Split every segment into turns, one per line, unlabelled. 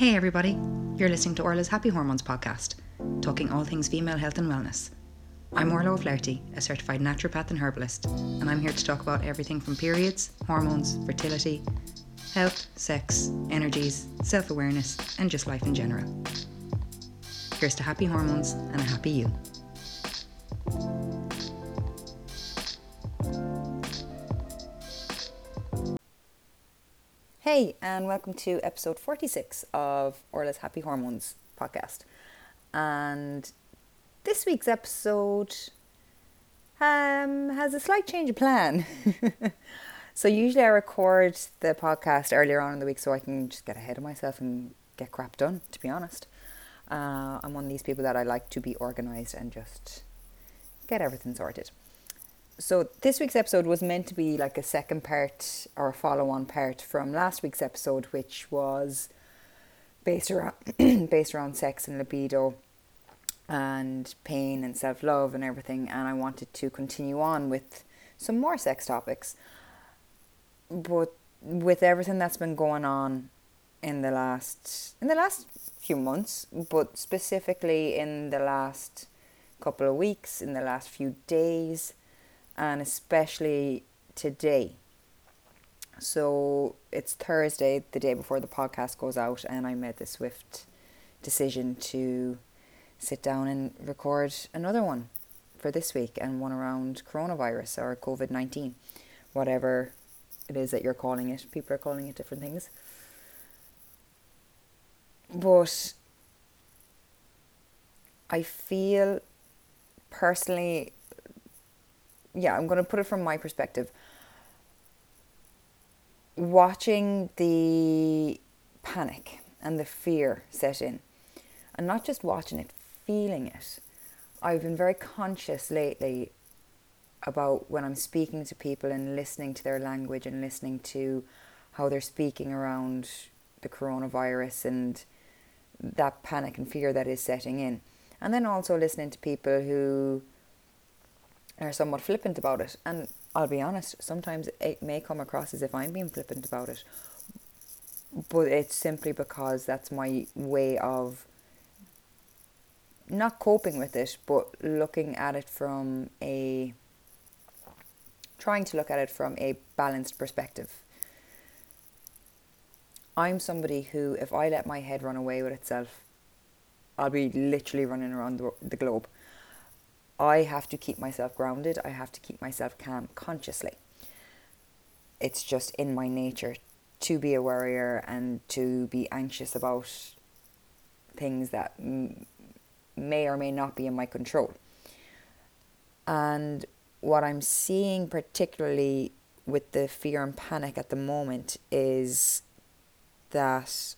Hey, everybody. You're listening to Orla's Happy Hormones podcast, talking all things female health and wellness. I'm Orla O'Flaherty, a certified naturopath and herbalist, and I'm here to talk about everything from periods, hormones, fertility, health, sex, energies, self awareness, and just life in general. Here's to happy hormones and a happy you.
Hey, and welcome to episode 46 of Orla's Happy Hormones podcast. And this week's episode um, has a slight change of plan. so, usually I record the podcast earlier on in the week so I can just get ahead of myself and get crap done, to be honest. Uh, I'm one of these people that I like to be organized and just get everything sorted so this week's episode was meant to be like a second part or a follow-on part from last week's episode which was based around based around sex and libido and pain and self-love and everything. And I wanted to continue on with some more sex topics. But with everything that's been going on in the last in the last few months but specifically in the last couple of weeks in the last few days and especially today. So it's Thursday, the day before the podcast goes out, and I made the swift decision to sit down and record another one for this week and one around coronavirus or COVID 19, whatever it is that you're calling it. People are calling it different things. But I feel personally yeah, I'm going to put it from my perspective. Watching the panic and the fear set in, and not just watching it, feeling it. I've been very conscious lately about when I'm speaking to people and listening to their language and listening to how they're speaking around the coronavirus and that panic and fear that is setting in. And then also listening to people who are somewhat flippant about it. And I'll be honest, sometimes it may come across as if I'm being flippant about it. But it's simply because that's my way of not coping with it, but looking at it from a trying to look at it from a balanced perspective. I'm somebody who, if I let my head run away with itself, I'll be literally running around the, the globe. I have to keep myself grounded. I have to keep myself calm consciously. It's just in my nature to be a worrier and to be anxious about things that may or may not be in my control. And what I'm seeing, particularly with the fear and panic at the moment, is that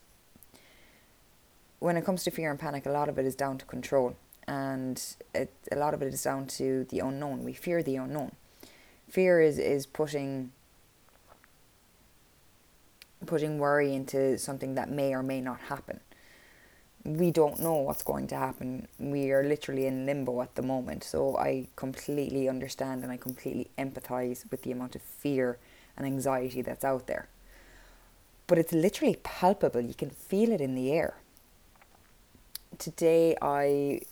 when it comes to fear and panic, a lot of it is down to control and it, a lot of it is down to the unknown. We fear the unknown. Fear is is putting putting worry into something that may or may not happen. We don't know what's going to happen. We are literally in limbo at the moment. So I completely understand and I completely empathize with the amount of fear and anxiety that's out there. But it's literally palpable. You can feel it in the air. Today I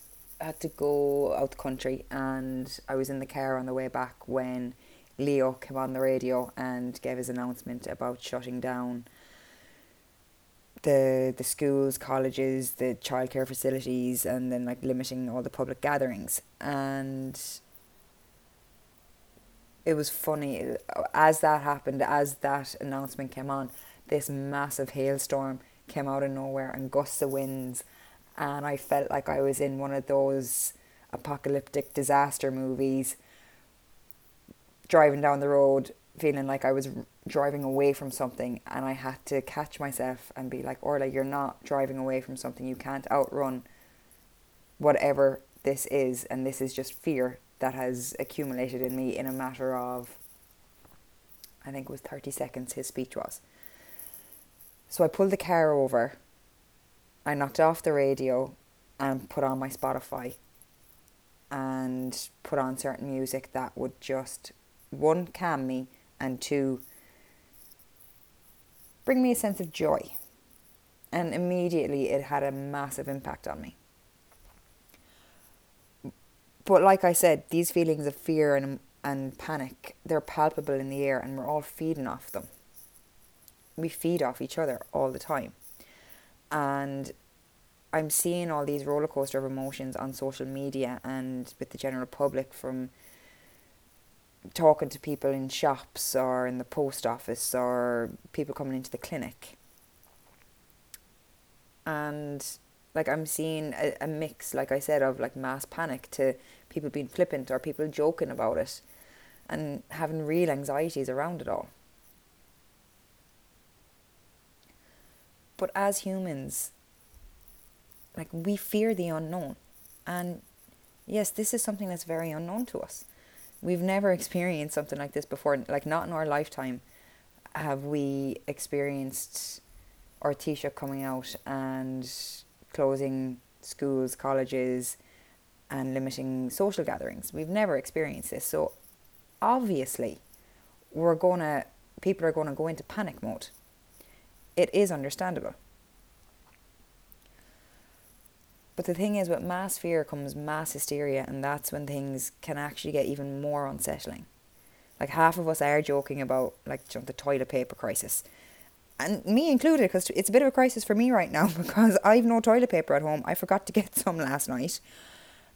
had to go out the country and I was in the car on the way back when Leo came on the radio and gave his announcement about shutting down the the schools, colleges, the childcare facilities and then like limiting all the public gatherings. And it was funny as that happened as that announcement came on this massive hailstorm came out of nowhere and gusts of winds and I felt like I was in one of those apocalyptic disaster movies driving down the road feeling like I was driving away from something and I had to catch myself and be like Orla you're not driving away from something. You can't outrun whatever this is and this is just fear that has accumulated in me in a matter of I think it was 30 seconds his speech was. So I pulled the car over I knocked off the radio and put on my Spotify and put on certain music that would just one calm me and two bring me a sense of joy. And immediately it had a massive impact on me. But like I said, these feelings of fear and, and panic, they're palpable in the air and we're all feeding off them. We feed off each other all the time. And I'm seeing all these roller coaster of emotions on social media and with the general public from talking to people in shops or in the post office or people coming into the clinic. And like I'm seeing a, a mix, like I said, of like mass panic to people being flippant or people joking about it and having real anxieties around it all. But as humans, like we fear the unknown. And yes, this is something that's very unknown to us. We've never experienced something like this before. Like not in our lifetime have we experienced our Taoiseach coming out and closing schools, colleges, and limiting social gatherings. We've never experienced this. So obviously we're gonna people are gonna go into panic mode. It is understandable. But the thing is, with mass fear comes mass hysteria, and that's when things can actually get even more unsettling. Like half of us are joking about like the toilet paper crisis, and me included, because it's a bit of a crisis for me right now because I've no toilet paper at home. I forgot to get some last night.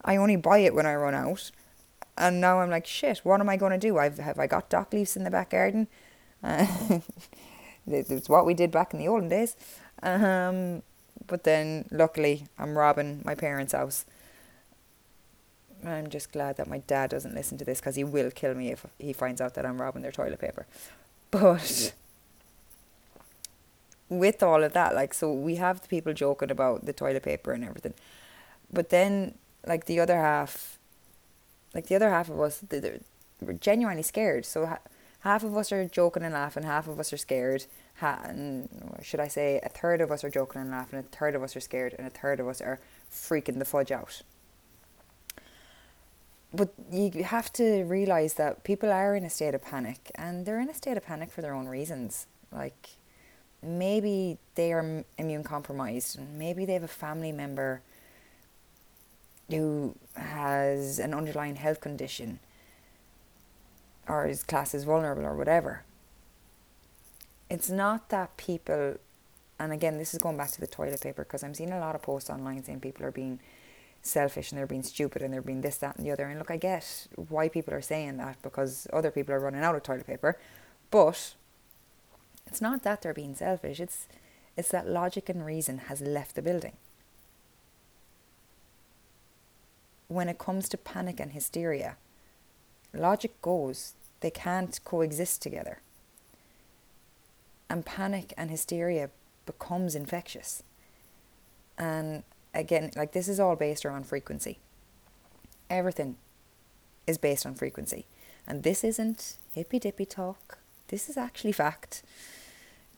I only buy it when I run out, and now I'm like, shit. What am I going to do? I've have I got dock leaves in the back garden? Uh, it's what we did back in the olden days. Um, but then luckily I'm robbing my parents' house. I'm just glad that my dad doesn't listen to this because he will kill me if he finds out that I'm robbing their toilet paper. But with all of that, like, so we have the people joking about the toilet paper and everything. But then, like, the other half, like, the other half of us, they're, we're genuinely scared. So ha- half of us are joking and laughing, half of us are scared ha- and should I say, a third of us are joking and laughing, a third of us are scared, and a third of us are freaking the fudge out. But you have to realize that people are in a state of panic, and they're in a state of panic for their own reasons. Like maybe they are immune compromised, and maybe they have a family member who has an underlying health condition or is classed as vulnerable or whatever it's not that people, and again, this is going back to the toilet paper because I'm seeing a lot of posts online saying people are being selfish and they're being stupid and they're being this, that, and the other. And look, I get why people are saying that because other people are running out of toilet paper, but it's not that they're being selfish. It's it's that logic and reason has left the building. When it comes to panic and hysteria, logic goes they can't coexist together and panic and hysteria becomes infectious. And again, like this is all based around frequency. Everything is based on frequency. And this isn't hippy dippy talk. This is actually fact.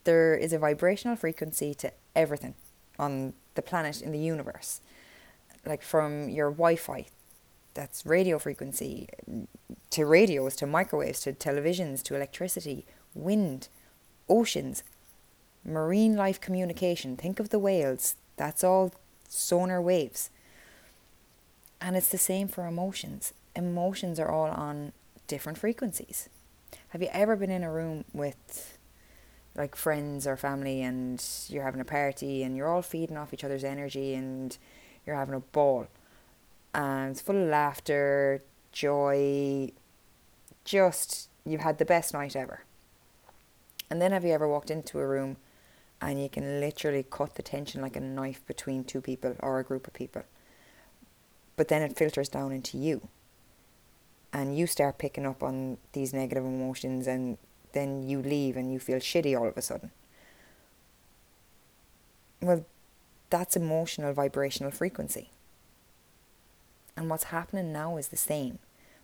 There is a vibrational frequency to everything on the planet in the universe. Like from your Wi Fi, that's radio frequency, to radios, to microwaves, to televisions, to electricity, wind, oceans, marine life communication. Think of the whales. That's all sonar waves. And it's the same for emotions. Emotions are all on different frequencies. Have you ever been in a room with like friends or family and you're having a party and you're all feeding off each other's energy and you're having a ball? And it's full of laughter, joy, just you've had the best night ever. And then have you ever walked into a room and you can literally cut the tension like a knife between two people or a group of people? But then it filters down into you. And you start picking up on these negative emotions and then you leave and you feel shitty all of a sudden. Well, that's emotional vibrational frequency. And what's happening now is the same,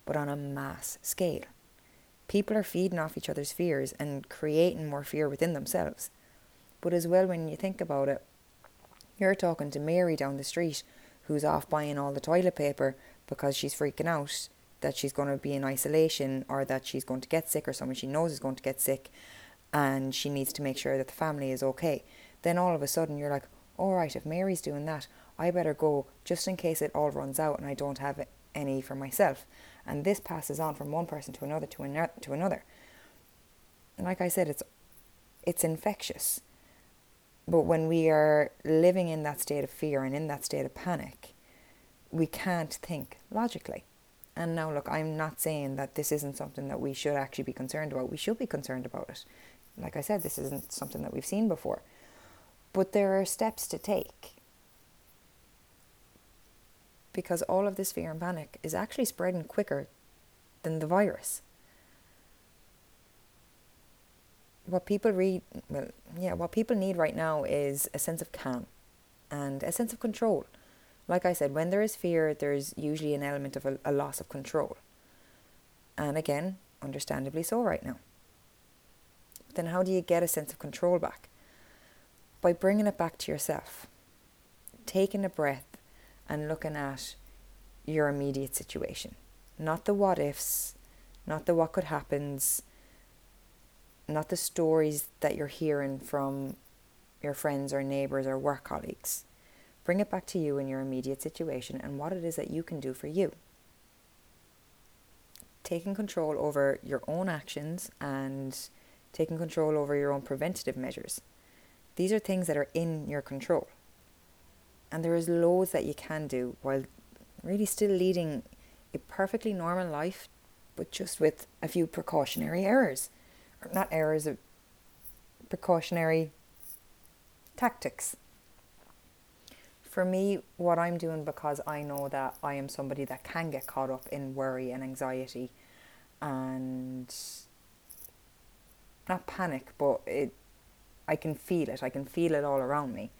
but on a mass scale people are feeding off each other's fears and creating more fear within themselves. But as well, when you think about it, you're talking to Mary down the street who's off buying all the toilet paper because she's freaking out that she's going to be in isolation or that she's going to get sick or someone she knows is going to get sick and she needs to make sure that the family is okay. then all of a sudden you're like, all right, if Mary's doing that, I better go just in case it all runs out and I don't have any for myself. And this passes on from one person to another to, another to another. And like I said, it's it's infectious. But when we are living in that state of fear and in that state of panic, we can't think logically. And now, look, I'm not saying that this isn't something that we should actually be concerned about. We should be concerned about it. Like I said, this isn't something that we've seen before. But there are steps to take. Because all of this fear and panic is actually spreading quicker than the virus. What people read, well, yeah, what people need right now is a sense of calm and a sense of control like I said, when there is fear, there's usually an element of a, a loss of control. And again, understandably so right now. But then, how do you get a sense of control back? By bringing it back to yourself, taking a breath and looking at your immediate situation. Not the what ifs, not the what could happens, not the stories that you're hearing from your friends or neighbours or work colleagues. Bring it back to you in your immediate situation and what it is that you can do for you. Taking control over your own actions and taking control over your own preventative measures. These are things that are in your control. And there is loads that you can do while really still leading a perfectly normal life, but just with a few precautionary errors. Or not errors, of precautionary tactics for me, what I'm doing because I know that I am somebody that can get caught up in worry and anxiety and not panic, but it I can feel it. I can feel it all around me.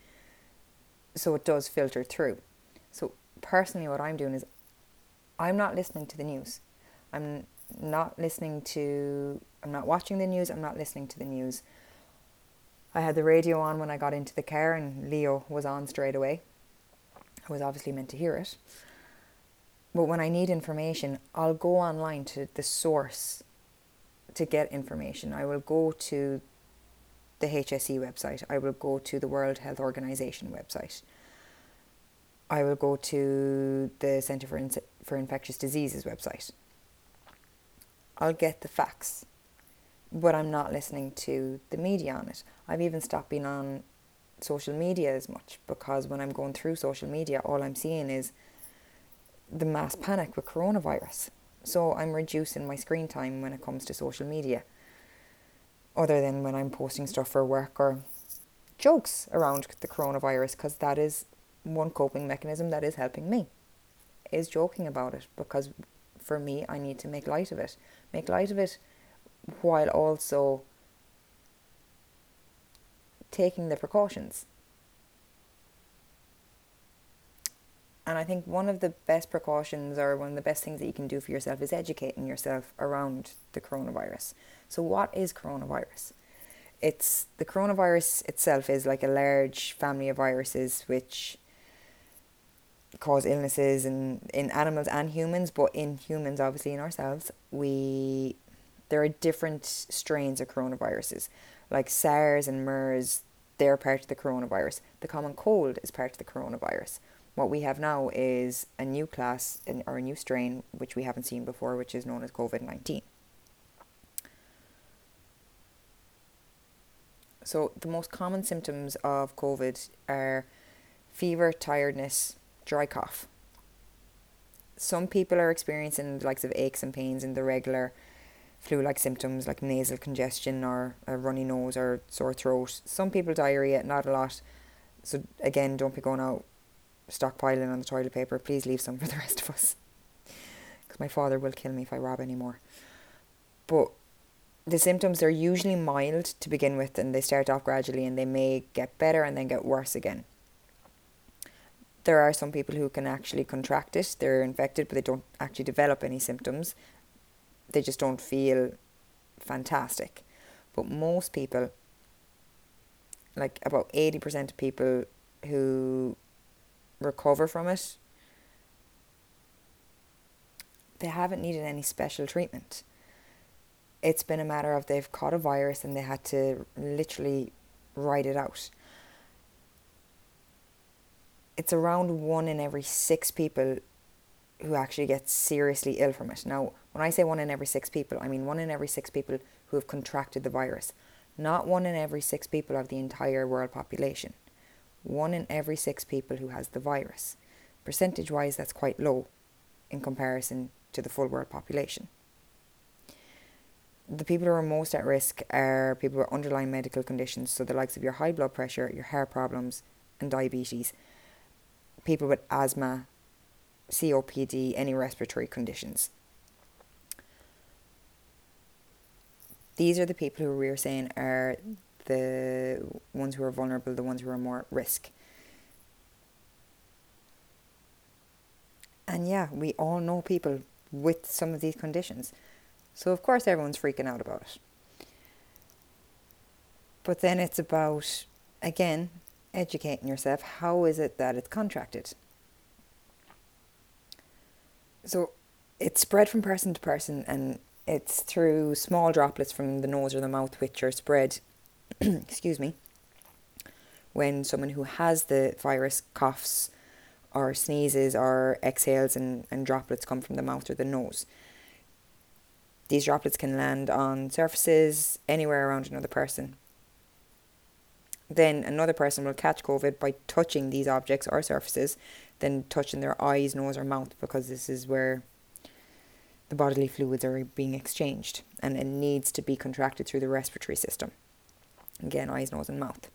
So it does filter through. So personally what I'm doing is I'm not listening to the news. I'm not listening to I'm not watching the news, I'm not listening to the news. I had the radio on when I got into the car and Leo was on straight away I was obviously meant to hear it. But when I need information, I'll go online to the source to get information. I will go to the HSE website. I will go to the World Health Organization website. I will go to the Centre for, In- for Infectious Diseases website. I'll get the facts, but I'm not listening to the media on it. I've even stopped being on social media as much because when I'm going through social media, all I'm seeing is the mass panic with coronavirus. So I'm reducing my screen time when it comes to social media, other than when I'm posting stuff for work or jokes around the coronavirus, because that is one coping mechanism that is helping me, is joking about it because for me, I need to make light of it. Make light of it while also taking the precautions. And I think one of the best precautions or one of the best things that you can do for yourself is educating yourself around the coronavirus. So, what is coronavirus? It's the coronavirus itself is like a large family of viruses which cause illnesses in, in animals and humans, but in humans, obviously in ourselves, we there are different strains of coronaviruses like SARS and MERS, they're part of the coronavirus. The common cold is part of the coronavirus. What we have now is a new class or a new strain which we haven't seen before, which is known as COVID 19. So, the most common symptoms of COVID are fever, tiredness, dry cough. Some people are experiencing the likes of aches and pains in the regular flu-like symptoms like nasal congestion or a runny nose or sore throat. Some people diarrhea, not a lot. So again, don't be going out stockpiling on the toilet paper. Please leave some for the rest of us. Because my father will kill me if I rob any more. But the symptoms are usually mild to begin with and they start off gradually and they may get better and then get worse again. There are some people who can actually contract it, they're infected, but they don't actually develop any symptoms they just don't feel fantastic. But most people, like about 80% of people who recover from it, they haven't needed any special treatment. It's been a matter of they've caught a virus and they had to literally ride it out. it's around one in every six people who actually get seriously ill from it. Now, when I say one in every six people, I mean one in every six people who have contracted the virus, not one in every six people of the entire world population. One in every six people who has the virus. Percentage wise, that's quite low in comparison to the full world population. The people who are most at risk are people with underlying medical conditions, so the likes of your high blood pressure, your hair problems, and diabetes, people with asthma, COPD, any respiratory conditions. These are the people who we are saying are the ones who are vulnerable, the ones who are more at risk. And yeah, we all know people with some of these conditions. So, of course, everyone's freaking out about it. But then it's about, again, educating yourself. How is it that it's contracted? So, it's spread from person to person and it's through small droplets from the nose or the mouth, which are spread, excuse me, when someone who has the virus coughs or sneezes or exhales and, and droplets come from the mouth or the nose. These droplets can land on surfaces anywhere around another person. Then another person will catch COVID by touching these objects or surfaces, then touching their eyes, nose, or mouth because this is where the bodily fluids are being exchanged and it needs to be contracted through the respiratory system. Again, eyes, nose, and mouth.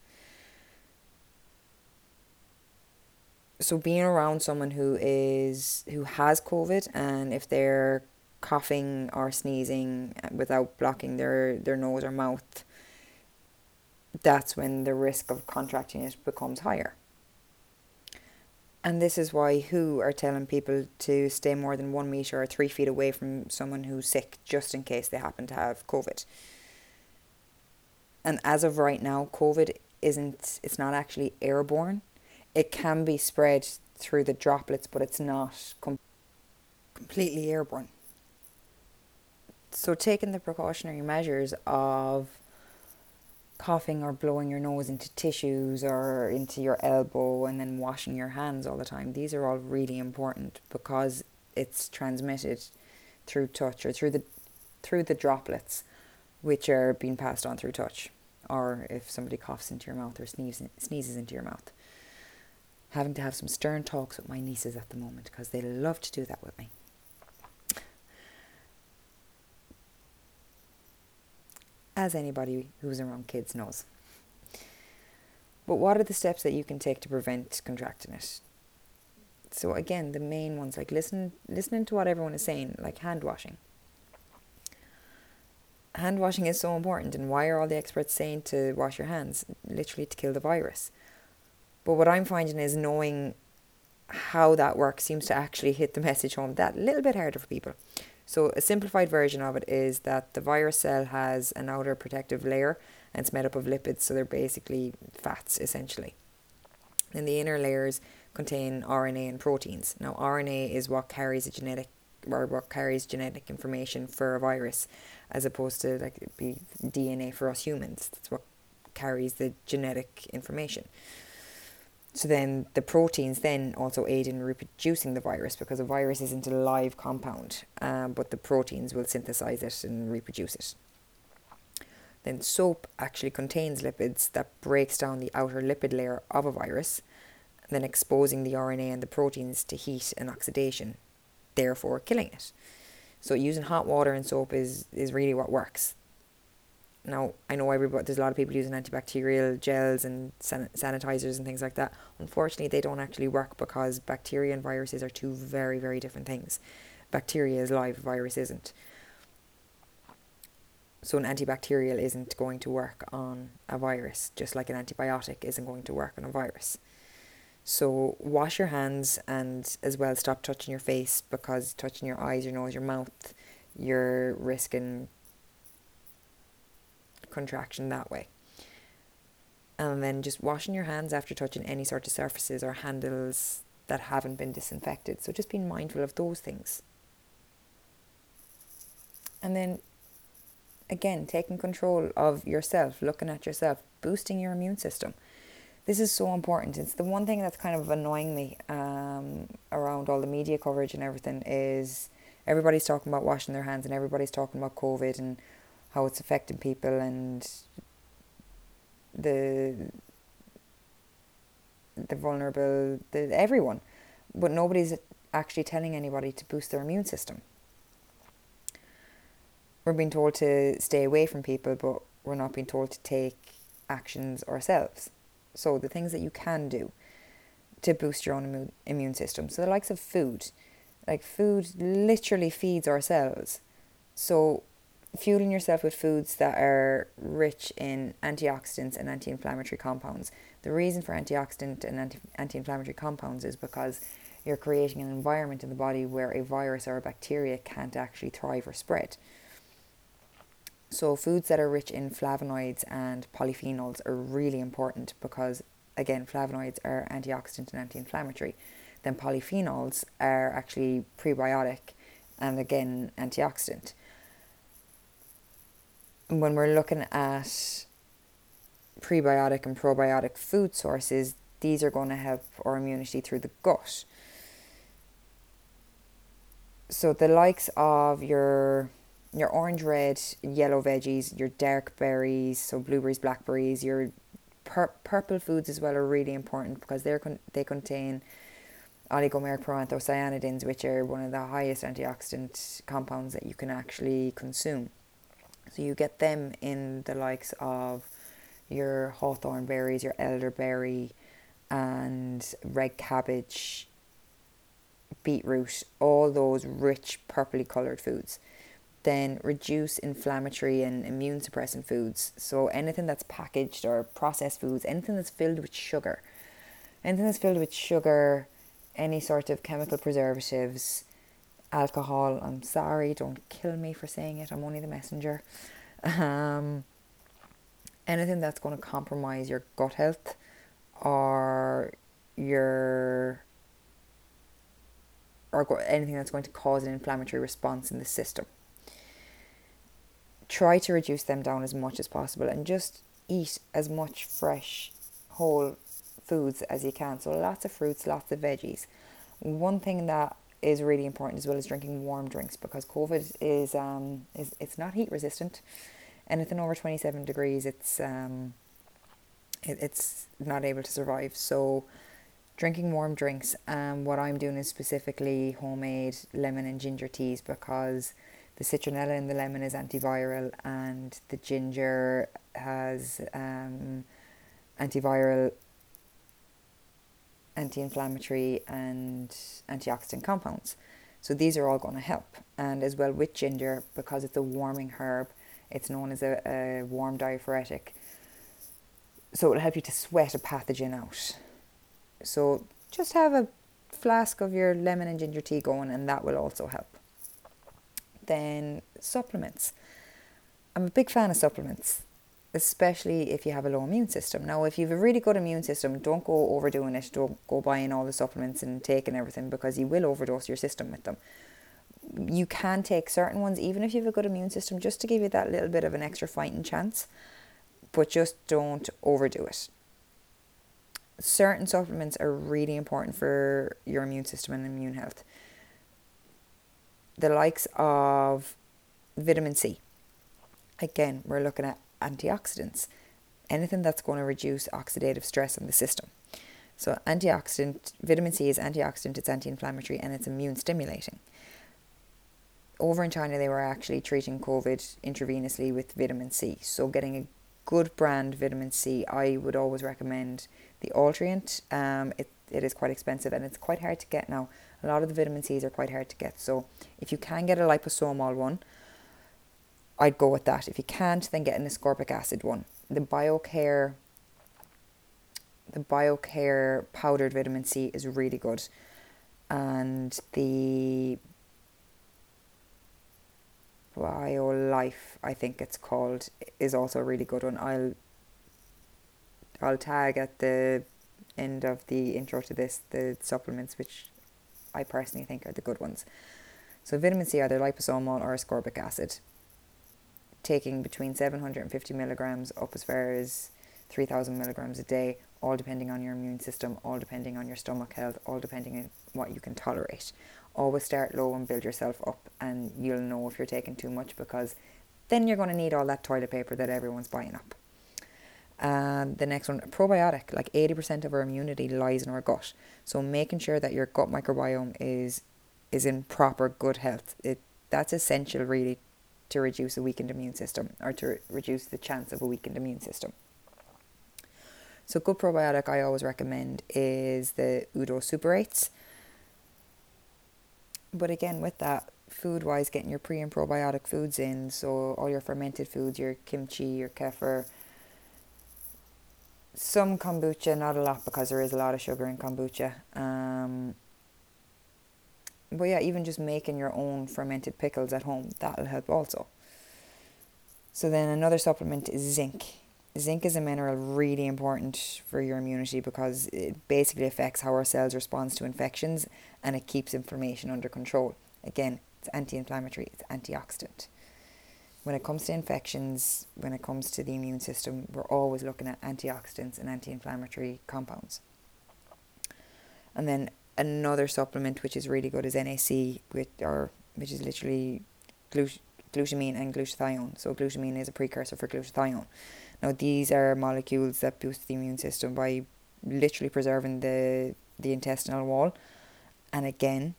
So being around someone who is who has COVID and if they're coughing or sneezing uh, without blocking their, their nose or mouth, that's when the risk of contracting it becomes higher. And this is why WHO are telling people to stay more than one metre or three feet away from someone who's sick, just in case they happen to have COVID. And as of right now, COVID isn't, it's not actually airborne. It can be spread through the droplets, but it's not com- completely airborne. So, taking the precautionary measures of coughing or blowing your nose into tissues or into your elbow and then washing your hands all the time. These are all really important because it's transmitted through touch or through the through the droplets which are being passed on through touch or if somebody coughs into your mouth or sneezes sneezes into your mouth. Having to have some stern talks with my nieces at the moment because they love to do that with me. As anybody who's around kids knows. But what are the steps that you can take to prevent contracting it? So again, the main ones like listen listening to what everyone is saying, like hand washing. Hand washing is so important and why are all the experts saying to wash your hands? Literally to kill the virus. But what I'm finding is knowing how that works seems to actually hit the message home that little bit harder for people. So, a simplified version of it is that the virus cell has an outer protective layer and it's made up of lipids, so they're basically fats essentially. And the inner layers contain RNA and proteins. Now, RNA is what carries a genetic or what carries genetic information for a virus, as opposed to like be DNA for us humans. That's what carries the genetic information. So then the proteins then also aid in reproducing the virus because a virus isn't a live compound, um, but the proteins will synthesize it and reproduce it. Then soap actually contains lipids that breaks down the outer lipid layer of a virus, then exposing the RNA and the proteins to heat and oxidation, therefore killing it. So using hot water and soap is, is really what works. Now, I know everybody, there's a lot of people using antibacterial gels and san- sanitizers and things like that. Unfortunately, they don't actually work because bacteria and viruses are two very, very different things. Bacteria is live, virus isn't. So, an antibacterial isn't going to work on a virus, just like an antibiotic isn't going to work on a virus. So, wash your hands and as well stop touching your face because touching your eyes, your nose, your mouth, you're risking contraction that way. And then just washing your hands after touching any sort of surfaces or handles that haven't been disinfected. So just being mindful of those things. And then again, taking control of yourself, looking at yourself, boosting your immune system. this is so important. It's the one thing that's kind of annoying me um, around all the media coverage and everything is everybody's talking about washing their hands and everybody's talking about COVID and how it's affecting people and the the vulnerable, the everyone, but nobody's actually telling anybody to boost their immune system. We're being told to stay away from people, but we're not being told to take actions ourselves. So the things that you can do to boost your own immune system. So the likes of food, like food literally feeds ourselves. So fueling yourself with foods that are rich in antioxidants and anti-inflammatory compounds. The reason for antioxidant and anti- anti-inflammatory compounds is because you're creating an environment in the body where a virus or a bacteria can't actually thrive or spread. So, foods that are rich in flavonoids and polyphenols are really important because, again, flavonoids are antioxidant and anti inflammatory. Then, polyphenols are actually prebiotic and, again, antioxidant. When we're looking at prebiotic and probiotic food sources, these are going to help our immunity through the gut. So, the likes of your your orange, red, yellow veggies, your dark berries, so blueberries, blackberries, your pur- purple foods as well are really important because they're con- they contain oligomeric proanthocyanidins, which are one of the highest antioxidant compounds that you can actually consume. So you get them in the likes of your hawthorn berries, your elderberry, and red cabbage, beetroot, all those rich purpley coloured foods then reduce inflammatory and immune suppressant foods. So anything that's packaged or processed foods, anything that's filled with sugar, anything that's filled with sugar, any sort of chemical preservatives, alcohol. I'm sorry, don't kill me for saying it. I'm only the messenger. Um, anything that's going to compromise your gut health or your or anything that's going to cause an inflammatory response in the system try to reduce them down as much as possible and just eat as much fresh, whole foods as you can. So lots of fruits, lots of veggies. One thing that is really important as well as drinking warm drinks because COVID is um is it's not heat resistant. Anything over twenty seven degrees, it's um it, it's not able to survive. So drinking warm drinks. Um, what I'm doing is specifically homemade lemon and ginger teas because the citronella in the lemon is antiviral and the ginger has um, antiviral anti-inflammatory and antioxidant compounds. So these are all going to help. And as well with ginger because it's a warming herb it's known as a, a warm diaphoretic so it'll help you to sweat a pathogen out. So just have a flask of your lemon and ginger tea going and that will also help. Then supplements. I'm a big fan of supplements, especially if you have a low immune system. Now, if you have a really good immune system, don't go overdoing it. Don't go buying all the supplements and taking everything because you will overdose your system with them. You can take certain ones, even if you have a good immune system, just to give you that little bit of an extra fighting chance, but just don't overdo it. Certain supplements are really important for your immune system and immune health the likes of vitamin C. Again, we're looking at antioxidants, anything that's going to reduce oxidative stress in the system. So, antioxidant, vitamin C is antioxidant, it's anti inflammatory, and it's immune stimulating. Over in China, they were actually treating COVID intravenously with vitamin C. So, getting a good brand vitamin C, I would always recommend the Altrient. Um, it, it is quite expensive and it's quite hard to get now. A lot of the vitamin C's are quite hard to get. So if you can get a liposomal one, I'd go with that. If you can't, then get an ascorbic acid one. The BioCare the BioCare powdered vitamin C is really good. And the BioLife, I think it's called, is also a really good one. I'll I'll tag at the end of the intro to this the supplements which I personally think are the good ones. So vitamin C, either liposomal or ascorbic acid, taking between 750 milligrams up as far as 3000 milligrams a day all depending on your immune system, all depending on your stomach health, all depending on what you can tolerate. Always start low and build yourself up, and you'll know if you're taking too much because then you're going to need all that toilet paper that everyone's buying up. And the next one, probiotic. Like 80% of our immunity lies in our gut. So making sure that your gut microbiome is is in proper good health. It that's essential really to reduce a weakened immune system or to reduce the chance of a weakened immune system. So good probiotic I always recommend is the Udo Super 8s. But again with that food wise getting your pre and probiotic foods in, so all your fermented foods, your kimchi, your kefir, some kombucha, not a lot because there is a lot of sugar in kombucha. Um, but yeah, even just making your own fermented pickles at home, that'll help also. So then another supplement is zinc. Zinc is a mineral really important for your immunity because it basically affects how our cells respond to infections and it keeps inflammation under control. Again, it's anti-inflammatory, it's antioxidant. When it comes to infections, when it comes to the immune system, we're always looking at antioxidants and anti-inflammatory compounds. And then another supplement which is really good is NAC, which or which is literally glut- glutamine and glutathione. So glutamine is a precursor for glutathione. Now these are molecules that boost the immune system by literally preserving the the intestinal wall, and again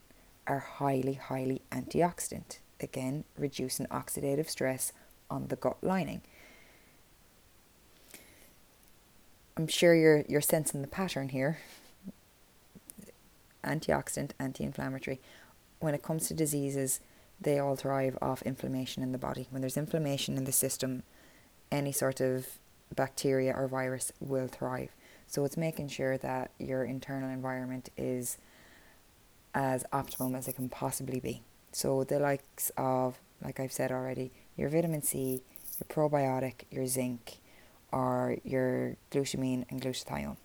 are highly highly antioxidant. Again, reducing oxidative stress on the gut lining. I'm sure you're you're sensing the pattern here antioxidant, anti inflammatory. When it comes to diseases, they all thrive off inflammation in the body. When there's inflammation in the system, any sort of bacteria or virus will thrive. So it's making sure that your internal environment is as optimum as it can possibly be. So the likes of, like I've said already, your vitamin C, your probiotic, your zinc, or your glutamine and glutathione.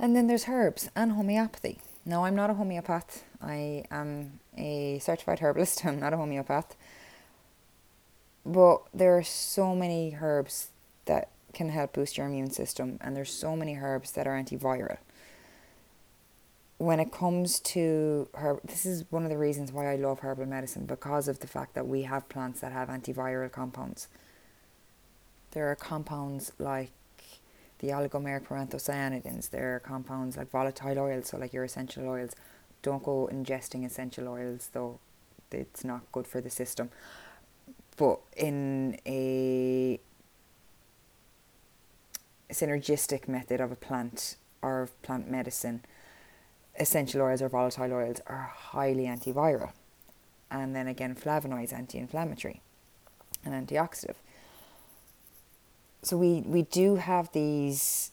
And then there's herbs and homeopathy. Now, I'm not a homeopath. I am a certified herbalist. I'm not a homeopath. But there are so many herbs that can help boost your immune system, and there's so many herbs that are antiviral. When it comes to herb, this is one of the reasons why I love herbal medicine because of the fact that we have plants that have antiviral compounds. There are compounds like the oligomeric proanthocyanidins, they're compounds like volatile oils, so like your essential oils. Don't go ingesting essential oils though, it's not good for the system. But in a synergistic method of a plant or plant medicine, essential oils or volatile oils are highly antiviral. And then again, flavonoids, anti inflammatory and antioxidant so we we do have these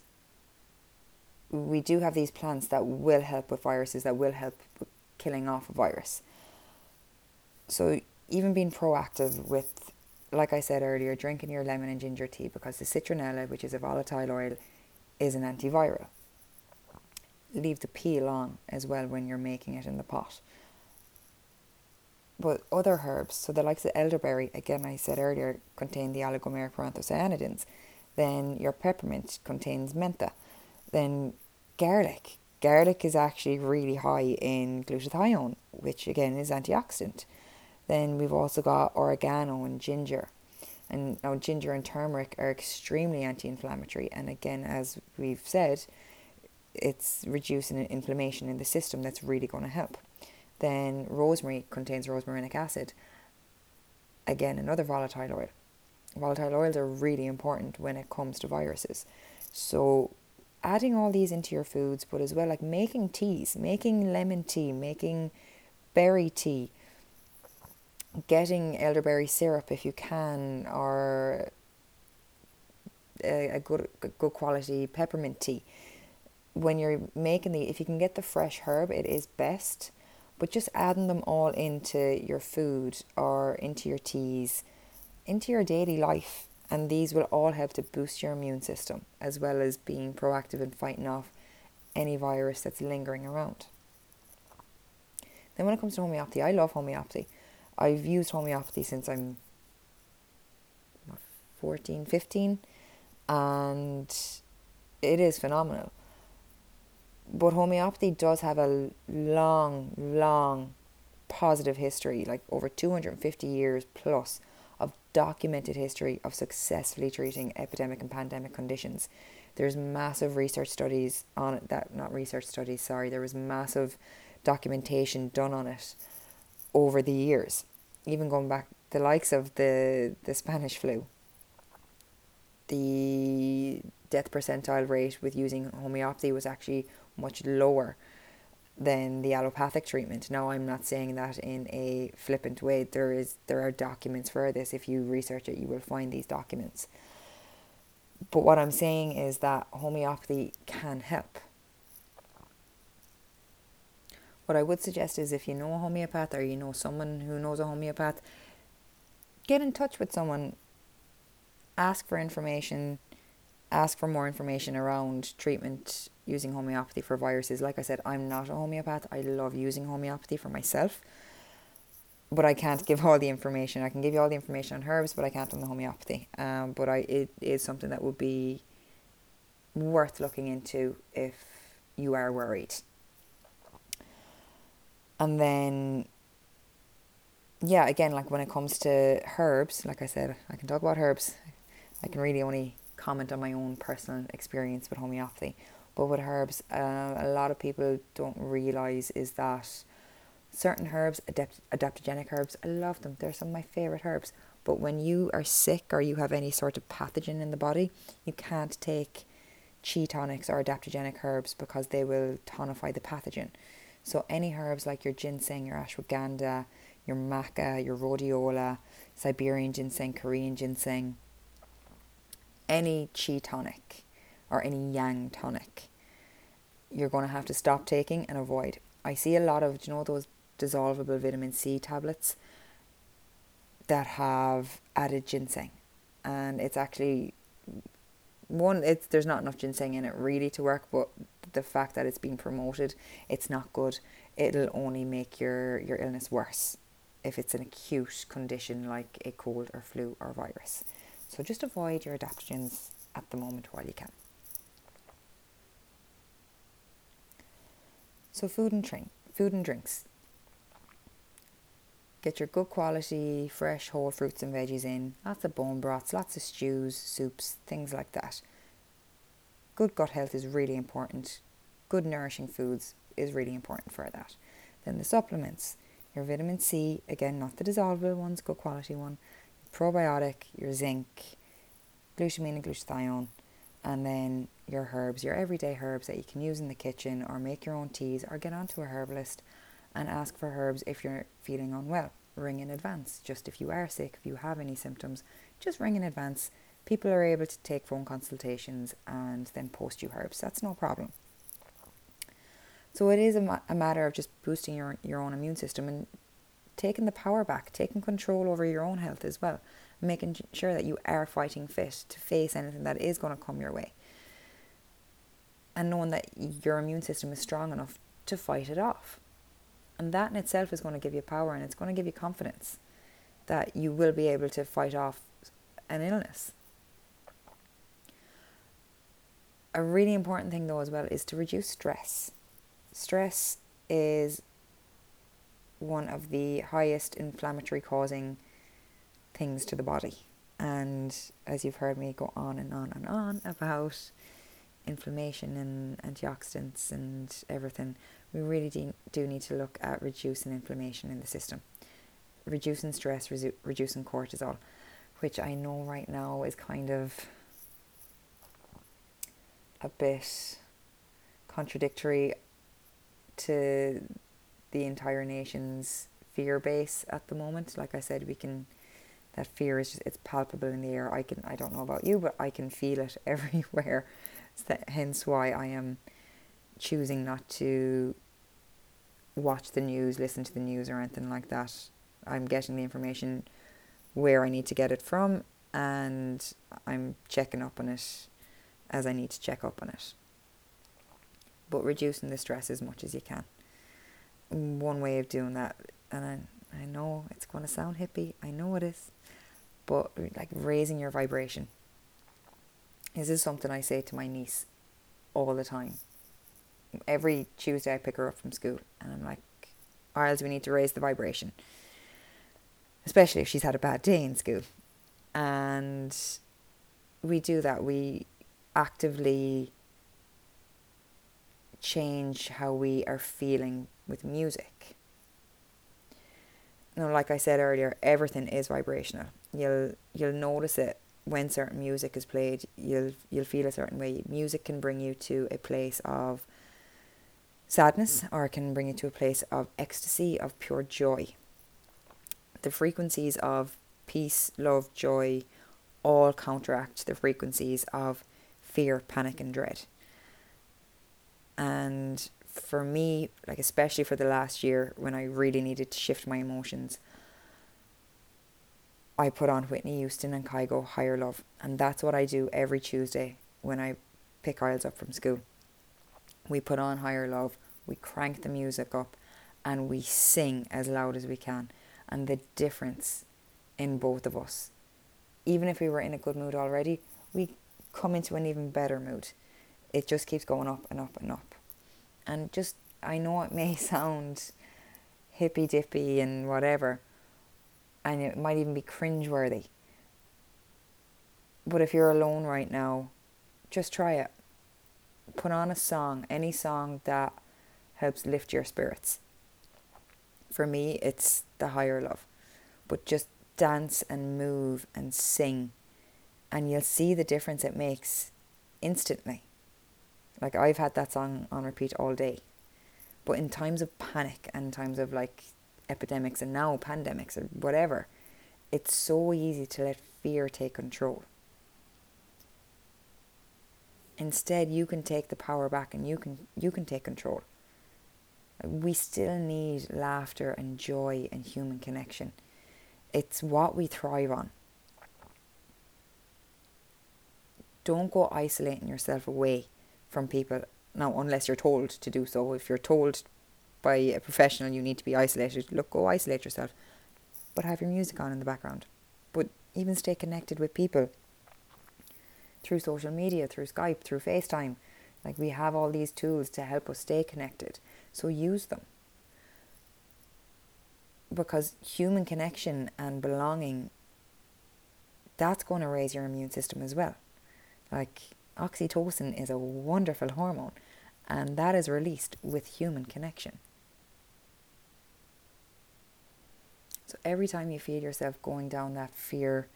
we do have these plants that will help with viruses that will help with killing off a virus. So even being proactive with like I said earlier drinking your lemon and ginger tea because the citronella which is a volatile oil is an antiviral. Leave the peel on as well when you're making it in the pot but other herbs, so the likes of elderberry, again I said earlier, contain the oligomeric proanthocyanidins. Then your peppermint contains mentha. Then garlic. Garlic is actually really high in glutathione, which again is antioxidant. Then we've also got oregano and ginger. And now ginger and turmeric are extremely anti-inflammatory and again as we've said, it's reducing inflammation in the system that's really going to help. Then rosemary contains rosmarinic acid. Again, another volatile oil. Volatile oils are really important when it comes to viruses. So adding all these into your foods, but as well like making teas, making lemon tea, making berry tea, getting elderberry syrup if you can, or a, a good good quality peppermint tea. When you're making the, if you can get the fresh herb, it is best but just adding them all into your food or into your teas, into your daily life, and these will all help to boost your immune system as well as being proactive in fighting off any virus that's lingering around. Then, when it comes to homeopathy, I love homeopathy. I've used homeopathy since I'm 14, 15. and it is phenomenal. But homeopathy does have a long, long positive history, like over 250 years plus of documented history of successfully treating epidemic and pandemic conditions. There's massive research studies on it, that, not research studies, sorry, there was massive documentation done on it over the years, even going back the likes of the, the Spanish flu. The death percentile rate with using homeopathy was actually much lower than the allopathic treatment. Now I'm not saying that in a flippant way. There is there are documents for this. If you research it, you will find these documents. But what I'm saying is that homeopathy can help. What I would suggest is if you know a homeopath or you know someone who knows a homeopath, get in touch with someone, ask for information, ask for more information around treatment using homeopathy for viruses. Like I said, I'm not a homeopath. I love using homeopathy for myself. But I can't give all the information. I can give you all the information on herbs, but I can't on the homeopathy. Um, but I it is something that would be worth looking into if you are worried. And then yeah, again, like when it comes to herbs, like I said, I can talk about herbs. I can really only comment on my own personal experience with homeopathy. But with herbs, uh, a lot of people don't realize is that certain herbs, adapt- adaptogenic herbs, I love them. They're some of my favorite herbs. But when you are sick or you have any sort of pathogen in the body, you can't take chi tonics or adaptogenic herbs because they will tonify the pathogen. So any herbs like your ginseng, your ashwagandha, your maca, your rhodiola, Siberian ginseng, Korean ginseng, any chi tonic or any yang tonic, you're going to have to stop taking and avoid. I see a lot of, you know, those dissolvable vitamin C tablets that have added ginseng, and it's actually one. It's there's not enough ginseng in it really to work, but the fact that it's being promoted, it's not good. It'll only make your your illness worse if it's an acute condition like a cold or flu or virus. So just avoid your adaptogens at the moment while you can. So food and drink, food and drinks. Get your good quality, fresh, whole fruits and veggies in. Lots of bone broths, lots of stews, soups, things like that. Good gut health is really important. Good nourishing foods is really important for that. Then the supplements, your vitamin C, again, not the dissolvable ones, good quality one probiotic, your zinc, glutamine and glutathione, and then your herbs, your everyday herbs that you can use in the kitchen or make your own teas or get onto a herbalist and ask for herbs if you're feeling unwell. Ring in advance. Just if you are sick, if you have any symptoms, just ring in advance. People are able to take phone consultations and then post you herbs. That's no problem. So it is a, ma- a matter of just boosting your, your own immune system and taking the power back, taking control over your own health as well, making sure that you are fighting fit to face anything that is going to come your way. And knowing that your immune system is strong enough to fight it off. And that in itself is going to give you power and it's going to give you confidence that you will be able to fight off an illness. A really important thing, though, as well, is to reduce stress. Stress is one of the highest inflammatory causing things to the body. And as you've heard me go on and on and on about inflammation and antioxidants and everything, we really do, do need to look at reducing inflammation in the system, reducing stress, resu- reducing cortisol, which I know right now is kind of a bit contradictory to the entire nation's fear base at the moment. Like I said, we can that fear is just it's palpable in the air. I can I don't know about you, but I can feel it everywhere. That, hence why I am choosing not to watch the news, listen to the news or anything like that. I'm getting the information where I need to get it from and I'm checking up on it as I need to check up on it. But reducing the stress as much as you can one way of doing that, and I, I know it's going to sound hippie, I know it is, but like raising your vibration This is something I say to my niece all the time. Every Tuesday I pick her up from school and I'm like, Arles, we need to raise the vibration. Especially if she's had a bad day in school. And we do that. We actively change how we are feeling with music. Now, like I said earlier, everything is vibrational. You'll you'll notice it when certain music is played. You'll you'll feel a certain way. Music can bring you to a place of sadness, or it can bring you to a place of ecstasy, of pure joy. The frequencies of peace, love, joy, all counteract the frequencies of fear, panic, and dread. And for me, like especially for the last year when I really needed to shift my emotions, I put on Whitney Houston and Kygo Higher Love. And that's what I do every Tuesday when I pick Isles up from school. We put on Higher Love, we crank the music up, and we sing as loud as we can. And the difference in both of us, even if we were in a good mood already, we come into an even better mood. It just keeps going up and up and up and just I know it may sound hippy dippy and whatever, and it might even be cringeworthy. But if you're alone right now, just try it. Put on a song, any song that helps lift your spirits. For me, it's the higher love. But just dance and move and sing, and you'll see the difference it makes instantly. Like I've had that song on repeat all day. But in times of panic and times of like epidemics and now pandemics or whatever, it's so easy to let fear take control. Instead, you can take the power back and you can you can take control. We still need laughter and joy and human connection. It's what we thrive on. Don't go isolating yourself away from people. Now, unless you're told to do so, if you're told by a professional you need to be isolated, look, go isolate yourself. But have your music on in the background. But even stay connected with people through social media, through Skype, through FaceTime. Like we have all these tools to help us stay connected. So use them. Because human connection and belonging, that's going to raise your immune system as well. Like Oxytocin is a wonderful hormone, and that is released with human connection. So every time you feel yourself going down that fear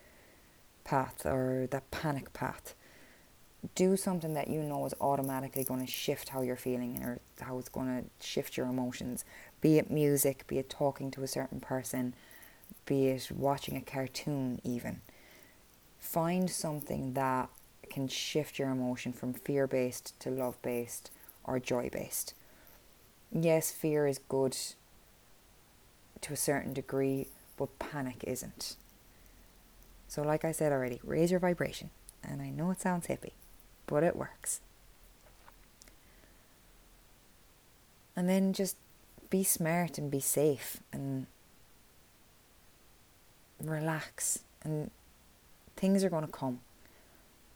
path or that panic path, do something that you know is automatically going to shift how you're feeling or how it's going to shift your emotions. Be it music, be it talking to a certain person, be it watching a cartoon, even. Find something that can shift your emotion from fear based to love based or joy based. Yes, fear is good to a certain degree, but panic isn't. So, like I said already, raise your vibration. And I know it sounds hippie, but it works. And then just be smart and be safe and relax, and things are going to come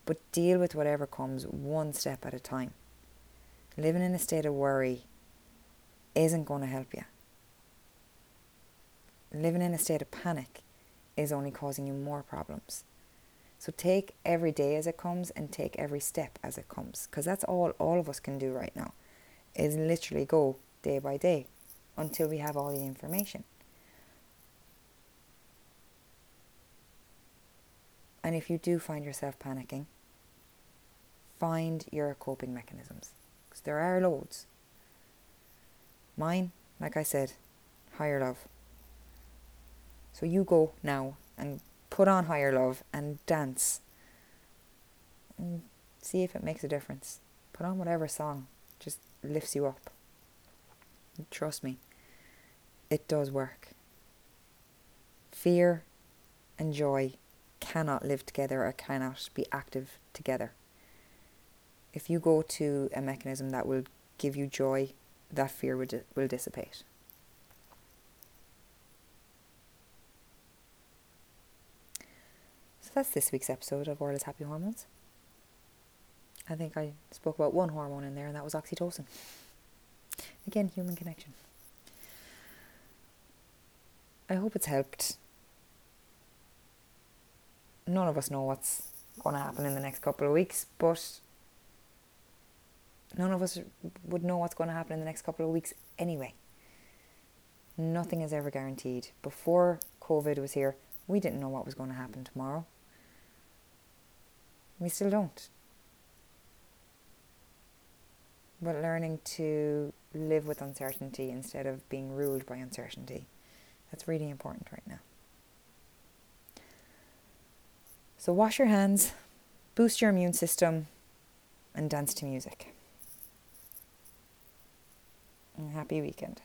but deal with whatever comes one step at a time. Living in a state of worry isn't going to help you. Living in a state of panic is only causing you more problems. So take every day as it comes and take every step as it comes because that's all all of us can do right now is literally go day by day until we have all the information. And if you do find yourself panicking, find your coping mechanisms because there are loads. Mine, like I said, higher love. So you go now and put on higher love and dance and see if it makes a difference. Put on whatever song just lifts you up. trust me, it does work. Fear and joy cannot live together or cannot be active together if you go to a mechanism that will give you joy, that fear will, di- will dissipate. That's this week's episode of Orla's Happy Hormones. I think I spoke about one hormone in there, and that was oxytocin. Again, human connection. I hope it's helped. None of us know what's going to happen in the next couple of weeks, but none of us would know what's going to happen in the next couple of weeks anyway. Nothing is ever guaranteed. Before COVID was here, we didn't know what was going to happen tomorrow. We still don't. But learning to live with uncertainty instead of being ruled by uncertainty, that's really important right now. So wash your hands, boost your immune system, and dance to music. And happy weekend.